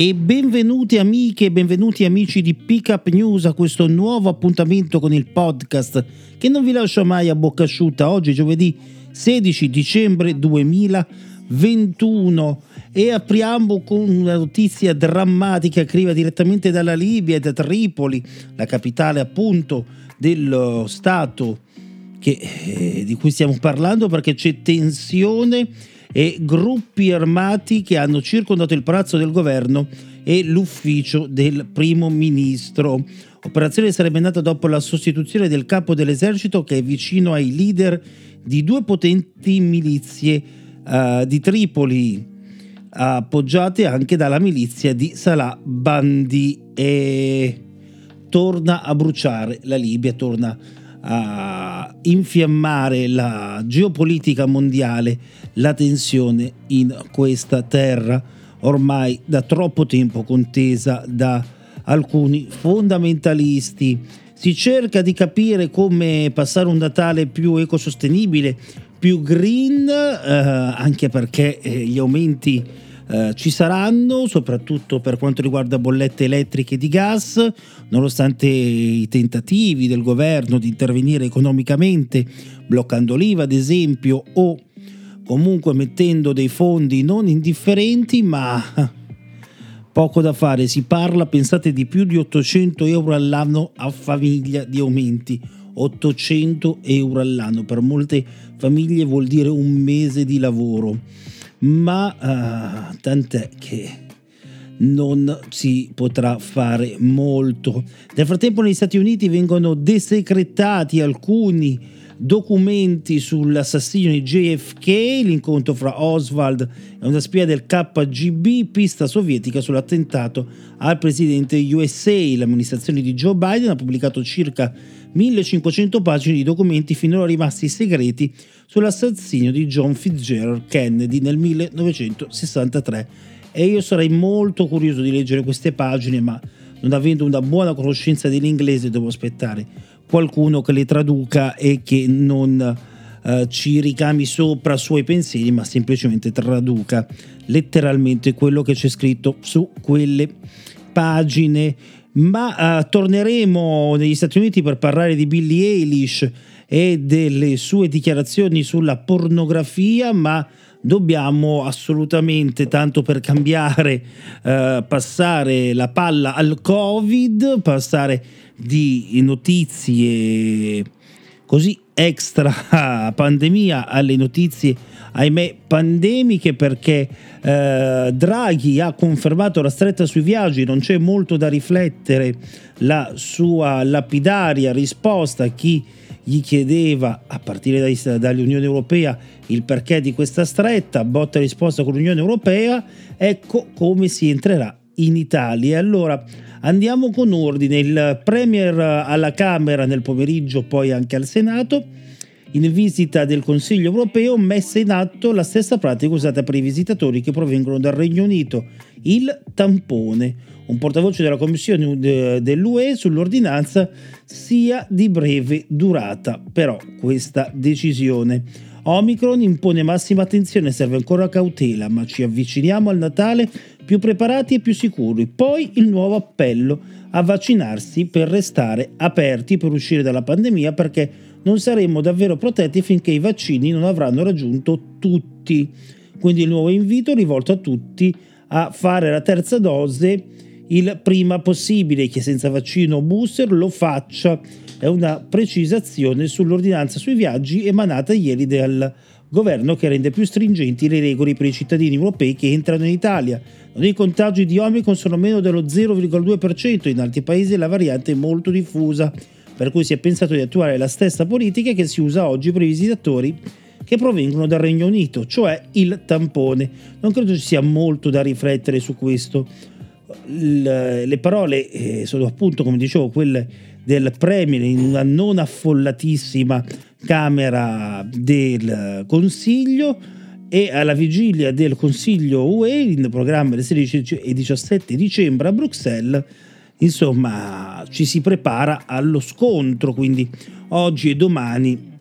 E benvenuti amiche e benvenuti amici di Pickup News a questo nuovo appuntamento con il podcast che non vi lascia mai a bocca asciutta. Oggi giovedì 16 dicembre 2021 e apriamo con una notizia drammatica che arriva direttamente dalla Libia e da Tripoli, la capitale appunto dello Stato che, eh, di cui stiamo parlando perché c'è tensione e gruppi armati che hanno circondato il palazzo del governo e l'ufficio del primo ministro. Operazione sarebbe nata dopo la sostituzione del capo dell'esercito che è vicino ai leader di due potenti milizie uh, di Tripoli, appoggiate anche dalla milizia di Salah Bandi e torna a bruciare la Libia, torna a infiammare la geopolitica mondiale, la tensione in questa terra ormai da troppo tempo contesa da alcuni fondamentalisti. Si cerca di capire come passare un Natale più ecosostenibile, più green, eh, anche perché eh, gli aumenti eh, ci saranno, soprattutto per quanto riguarda bollette elettriche e di gas, nonostante i tentativi del governo di intervenire economicamente, bloccando l'IVA ad esempio, o comunque mettendo dei fondi non indifferenti, ma poco da fare. Si parla, pensate, di più di 800 euro all'anno a famiglia di aumenti. 800 euro all'anno per molte famiglie vuol dire un mese di lavoro ma uh, tant'è che non si potrà fare molto. Nel frattempo negli Stati Uniti vengono desecretati alcuni documenti sull'assassinio di JFK, l'incontro fra Oswald e una spia del KGB, pista sovietica sull'attentato al presidente USA. L'amministrazione di Joe Biden ha pubblicato circa 1500 pagine di documenti finora rimasti segreti sull'assassinio di John Fitzgerald Kennedy nel 1963 e io sarei molto curioso di leggere queste pagine ma non avendo una buona conoscenza dell'inglese devo aspettare qualcuno che le traduca e che non uh, ci ricami sopra suoi pensieri ma semplicemente traduca letteralmente quello che c'è scritto su quelle pagine. Ma uh, torneremo negli Stati Uniti per parlare di Billie Eilish e delle sue dichiarazioni sulla pornografia, ma dobbiamo assolutamente, tanto per cambiare, uh, passare la palla al Covid, passare di notizie così extra pandemia alle notizie ahimè pandemiche perché eh, Draghi ha confermato la stretta sui viaggi, non c'è molto da riflettere, la sua lapidaria risposta a chi gli chiedeva a partire dall'Unione Europea il perché di questa stretta, botta risposta con l'Unione Europea, ecco come si entrerà in Italia. Allora andiamo con ordine, il Premier alla Camera nel pomeriggio, poi anche al Senato in visita del Consiglio europeo messa in atto la stessa pratica usata per i visitatori che provengono dal Regno Unito, il tampone. Un portavoce della Commissione dell'UE sull'ordinanza sia di breve durata, però questa decisione. Omicron impone massima attenzione, serve ancora cautela, ma ci avviciniamo al Natale più preparati e più sicuri. Poi il nuovo appello a vaccinarsi per restare aperti per uscire dalla pandemia perché non saremo davvero protetti finché i vaccini non avranno raggiunto tutti. Quindi il nuovo invito rivolto a tutti a fare la terza dose il prima possibile. Chi è senza vaccino o booster lo faccia è una precisazione sull'ordinanza sui viaggi emanata ieri dal governo che rende più stringenti le regole per i cittadini europei che entrano in Italia. I contagi di Omicron sono meno dello 0,2%, in altri paesi la variante è molto diffusa, per cui si è pensato di attuare la stessa politica che si usa oggi per i visitatori che provengono dal Regno Unito, cioè il tampone. Non credo ci sia molto da riflettere su questo. Le parole eh, sono appunto, come dicevo, quelle del Premier in una non affollatissima Camera del Consiglio e alla vigilia del Consiglio UE in programma del 16 e 17 dicembre a Bruxelles insomma ci si prepara allo scontro quindi oggi e domani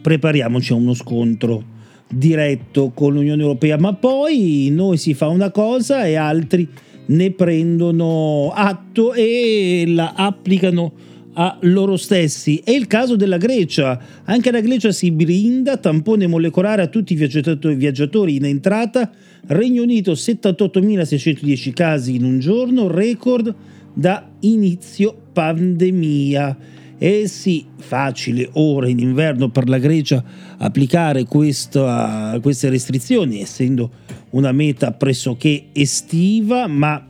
prepariamoci a uno scontro diretto con l'Unione Europea, ma poi noi si fa una cosa e altri ne prendono atto e la applicano a loro stessi. È il caso della Grecia. Anche la Grecia si brinda, tampone molecolare a tutti i viaggiatori in entrata. Regno Unito 78.610 casi in un giorno, record da inizio pandemia. E sì, facile ora in inverno per la Grecia applicare questa, queste restrizioni, essendo una meta pressoché estiva, ma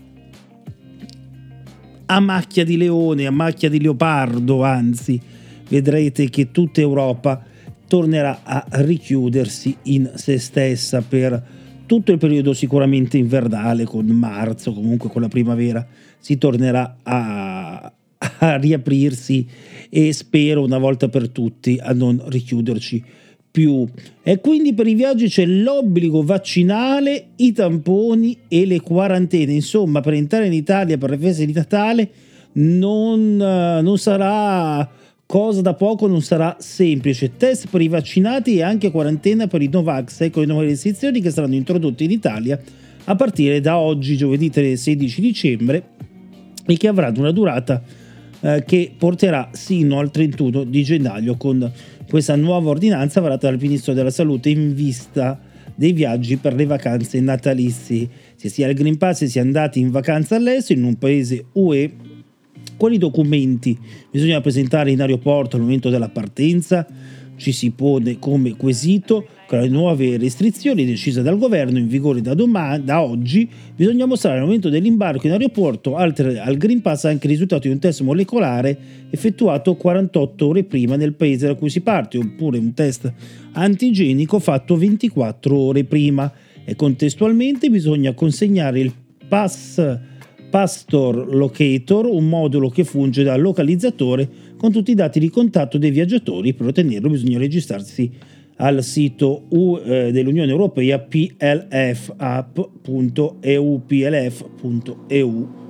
a macchia di leone, a macchia di leopardo, anzi, vedrete che tutta Europa tornerà a richiudersi in se stessa per tutto il periodo sicuramente invernale, con marzo, comunque con la primavera, si tornerà a, a riaprirsi e spero una volta per tutti a non richiuderci più. E quindi per i viaggi c'è l'obbligo vaccinale, i tamponi e le quarantene. Insomma, per entrare in Italia per le feste di Natale non, non sarà cosa da poco, non sarà semplice. Test per i vaccinati e anche quarantena per i Novax, ecco le nuove restrizioni che saranno introdotte in Italia a partire da oggi, giovedì 16 dicembre, e che avranno una durata eh, che porterà sino al 31 di gennaio con questa nuova ordinanza varata dal Ministro della Salute in vista dei viaggi per le vacanze natalizie. Se si ha il Green Pass si è andati in vacanza all'estero in un paese UE, quali documenti bisogna presentare in aeroporto al momento della partenza? Ci si pone come quesito con le nuove restrizioni decise dal governo in vigore da, domani, da oggi, bisogna mostrare al momento dell'imbarco in aeroporto oltre al Green Pass anche il risultato di un test molecolare effettuato 48 ore prima nel paese da cui si parte, oppure un test antigenico fatto 24 ore prima e contestualmente bisogna consegnare il Pass Pastor Locator, un modulo che funge da localizzatore con tutti i dati di contatto dei viaggiatori. Per ottenerlo bisogna registrarsi al sito eh, dell'Unione Europea plfapp.euplf.eu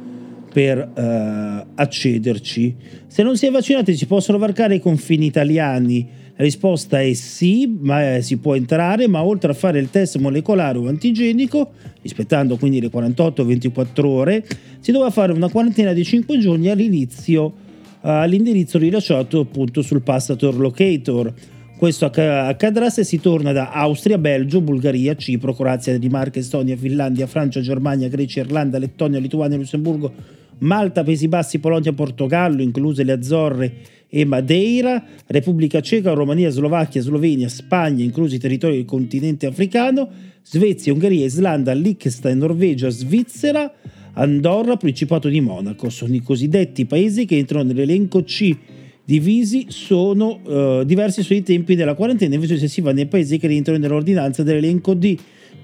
per eh, accederci. Se non si è vaccinati si possono varcare i confini italiani? La risposta è sì, ma eh, si può entrare, ma oltre a fare il test molecolare o antigenico, rispettando quindi le 48-24 ore, si dovrà fare una quarantena di 5 giorni all'inizio eh, all'indirizzo rilasciato appunto sul Passator Locator questo accadrà se si torna da Austria, Belgio, Bulgaria, Cipro, Croazia, Danimarca, Estonia, Finlandia, Francia, Germania, Grecia, Irlanda, Lettonia, Lituania, Lussemburgo, Malta, Paesi Bassi, Polonia, Portogallo, incluse le Azzorre e Madeira, Repubblica Ceca, Romania, Slovacchia, Slovenia, Spagna, inclusi i territori del continente africano, Svezia, Ungheria, Islanda, Liechtenstein, Norvegia, Svizzera, Andorra, Principato di Monaco. Sono i cosiddetti paesi che entrano nell'elenco C divisi sono uh, diversi sono i tempi della quarantena, invece se si va nei paesi che rientrano nell'ordinanza dell'elenco D,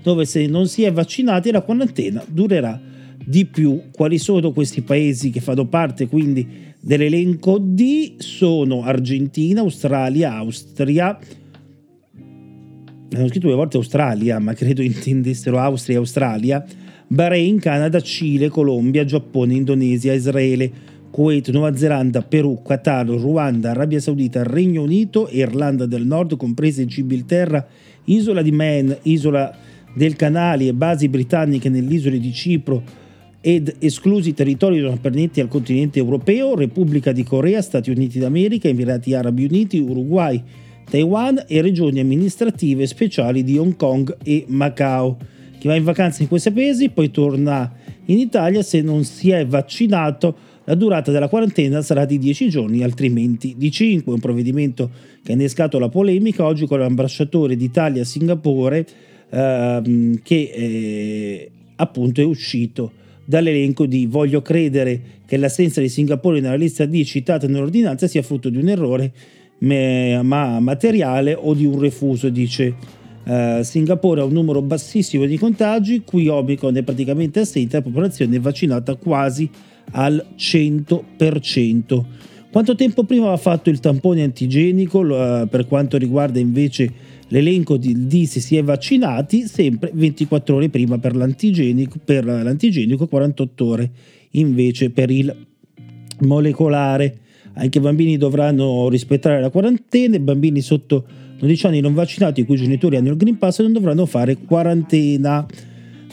dove se non si è vaccinati la quarantena durerà di più. Quali sono questi paesi che fanno parte quindi dell'elenco D? Sono Argentina, Australia, Austria. Hanno scritto due volte Australia, ma credo intendessero Austria e Australia. Bahrain, Canada, Cile, Colombia, Giappone, Indonesia, Israele, Kuwait, Nuova Zelanda, Perù, Qatar, Ruanda, Arabia Saudita, Regno Unito Irlanda del Nord, comprese Gibilterra, Isola di Man, Isola del Canali e basi britanniche nell'isola di Cipro ed esclusi territori non appartenenti al continente europeo, Repubblica di Corea, Stati Uniti d'America, Emirati Arabi Uniti, Uruguay, Taiwan e regioni amministrative speciali di Hong Kong e Macao. Chi va in vacanza in questi paesi poi torna in Italia se non si è vaccinato la durata della quarantena sarà di 10 giorni, altrimenti di 5. Un provvedimento che ha innescato la polemica oggi con l'ambasciatore d'Italia a Singapore ehm, che eh, appunto è uscito dall'elenco di voglio credere che l'assenza di Singapore nella lista D citata nell'ordinanza sia frutto di un errore ma materiale o di un refuso, dice uh, Singapore ha un numero bassissimo di contagi, qui Omicron è praticamente assente, la popolazione è vaccinata quasi al 100%. Quanto tempo prima ha fatto il tampone antigenico uh, per quanto riguarda invece l'elenco di, di se si è vaccinati? Sempre 24 ore prima per l'antigenico, per l'antigenico 48 ore invece per il molecolare. Anche i bambini dovranno rispettare la quarantena, i bambini sotto 12 anni non vaccinati i cui genitori hanno il Green Pass non dovranno fare quarantena.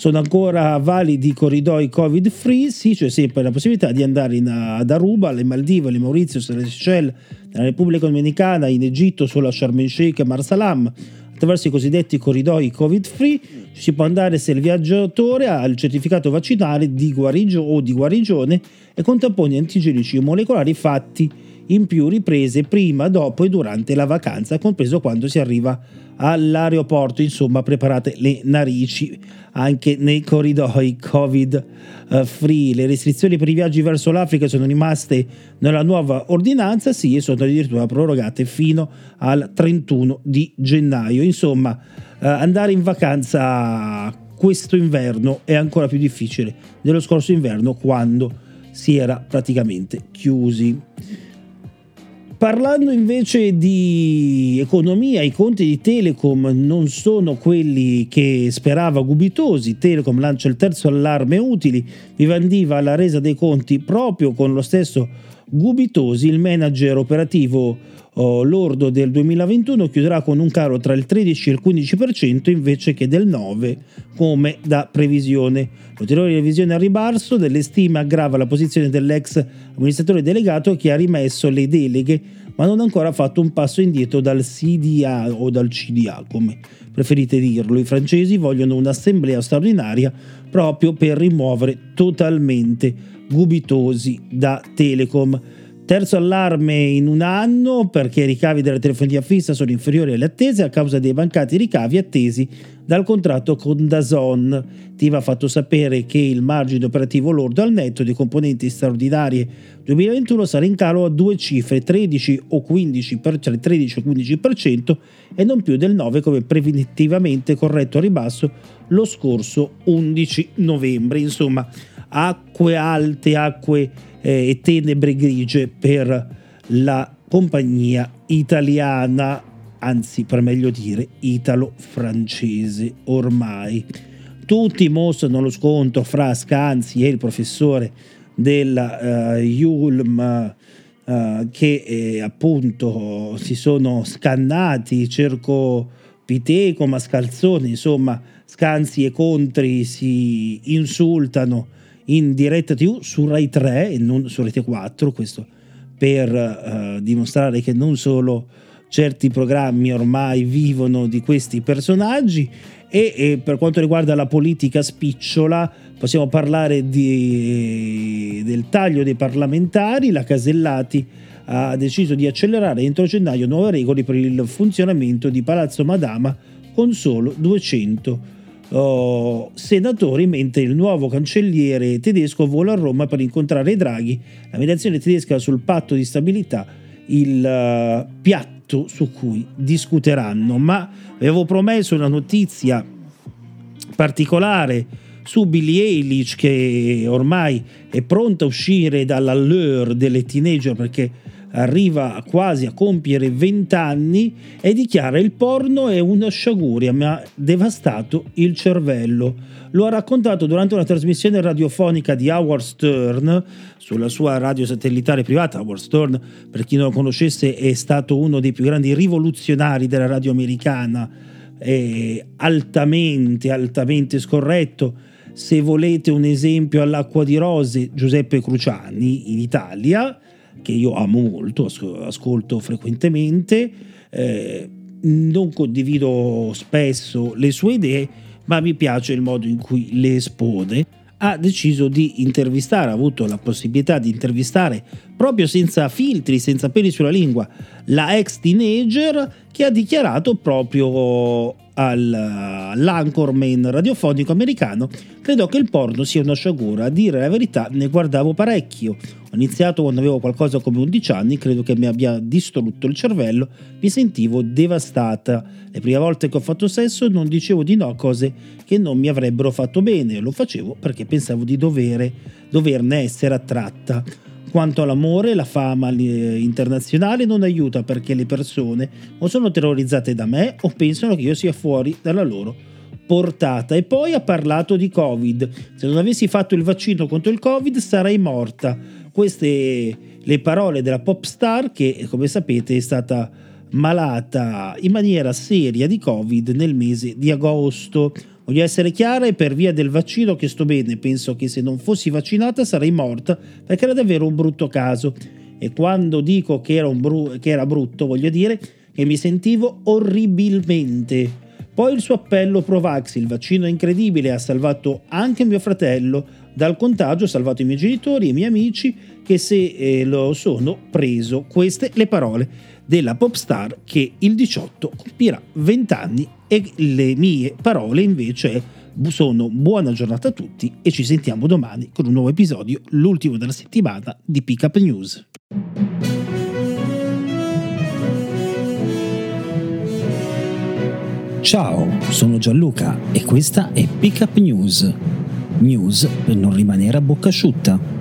Sono ancora validi corridoi covid free? Sì, c'è sempre la possibilità di andare in, ad Aruba, alle Maldive, alle Mauritius, alle Seychelles, nella Repubblica Dominicana, in Egitto, solo a Sharm el Sheikh e Marsalam attraverso i cosiddetti corridoi covid free si può andare se il viaggiatore ha il certificato vaccinale di guarigio o di guarigione e con tamponi antigenici molecolari fatti in più riprese prima, dopo e durante la vacanza, compreso quando si arriva all'aeroporto, insomma preparate le narici anche nei corridoi covid eh. Le restrizioni per i viaggi verso l'Africa sono rimaste nella nuova ordinanza, sì, e sono addirittura prorogate fino al 31 di gennaio. Insomma, eh, andare in vacanza questo inverno è ancora più difficile dello scorso inverno quando si era praticamente chiusi. Parlando invece di economia, i conti di Telecom non sono quelli che sperava Gubitosi. Telecom lancia il terzo allarme utili, Vivandiva la resa dei conti proprio con lo stesso Gubitosi, il manager operativo oh, lordo del 2021 chiuderà con un caro tra il 13 e il 15% invece che del 9% come da previsione. L'ulteriore revisione a ribarso delle stime aggrava la posizione dell'ex amministratore delegato che ha rimesso le deleghe ma non ha ancora fatto un passo indietro dal CDA o dal CDA, come preferite dirlo. I francesi vogliono un'assemblea straordinaria proprio per rimuovere totalmente Gubitosi da Telecom. Terzo allarme in un anno perché i ricavi della telefonia fissa sono inferiori alle attese a causa dei mancati ricavi attesi dal contratto con Dazon. TIV ha fatto sapere che il margine operativo lordo al netto dei componenti straordinarie 2021 sarà in calo a due cifre, 13 o 15%, per, cioè 13 o 15% e non più del 9 come preventivamente corretto a ribasso lo scorso 11 novembre. Insomma, acque alte, acque eh, e tenebre grigie per la compagnia italiana, anzi per meglio dire italo-francese ormai. Tutti mostrano lo scontro fra Scanzi e il professore della uh, Yulm uh, che eh, appunto si sono scannati, cerco Piteco, Mascalzone, insomma Scanzi e Contri si insultano in diretta TV su Rai 3 e non su Rete 4, questo per uh, dimostrare che non solo certi programmi ormai vivono di questi personaggi e, e, per quanto riguarda la politica spicciola possiamo parlare di, del taglio dei parlamentari, la Casellati ha deciso di accelerare entro gennaio nuove regole per il funzionamento di Palazzo Madama con solo 200 oh, senatori, mentre il nuovo cancelliere tedesco vola a Roma per incontrare Draghi, la mediazione tedesca sul patto di stabilità, il uh, piatto su cui discuteranno. Ma avevo promesso una notizia particolare su Billie Eilish che ormai è pronta a uscire dall'allure delle teenager perché arriva quasi a compiere 20 anni e dichiara il porno è una sciaguria, mi ha devastato il cervello. Lo ha raccontato durante una trasmissione radiofonica di Howard Stern sulla sua radio satellitare privata. Howard Stern, per chi non lo conoscesse, è stato uno dei più grandi rivoluzionari della radio americana, è altamente, altamente scorretto. Se volete un esempio all'acqua di rose, Giuseppe Cruciani in Italia che io amo molto, ascolto frequentemente, eh, non condivido spesso le sue idee, ma mi piace il modo in cui le espone. ha deciso di intervistare, ha avuto la possibilità di intervistare proprio senza filtri, senza peli sulla lingua, la ex teenager che ha dichiarato proprio all'anchorman radiofonico americano, credo che il porno sia una sciagura. A dire la verità, ne guardavo parecchio. Ho iniziato quando avevo qualcosa come 11 anni, credo che mi abbia distrutto il cervello, mi sentivo devastata. Le prime volte che ho fatto sesso non dicevo di no a cose che non mi avrebbero fatto bene, lo facevo perché pensavo di dovere, doverne essere attratta. Quanto all'amore, la fama internazionale non aiuta perché le persone o sono terrorizzate da me o pensano che io sia fuori dalla loro portata. E poi ha parlato di Covid. Se non avessi fatto il vaccino contro il Covid sarei morta. Queste le parole della pop star che, come sapete, è stata malata in maniera seria di Covid nel mese di agosto. Voglio essere chiara e per via del vaccino che sto bene, penso che se non fossi vaccinata sarei morta perché era davvero un brutto caso. E quando dico che era, bru- che era brutto, voglio dire che mi sentivo orribilmente. Poi il suo appello Provax, il vaccino incredibile, ha salvato anche mio fratello dal contagio, ha salvato i miei genitori e i miei amici che se eh, lo sono preso. Queste le parole della pop star che il 18 compirà 20 anni e le mie parole invece sono buona giornata a tutti e ci sentiamo domani con un nuovo episodio, l'ultimo della settimana di Pick Up News. Ciao, sono Gianluca e questa è Pick Up News. News per non rimanere a bocca asciutta.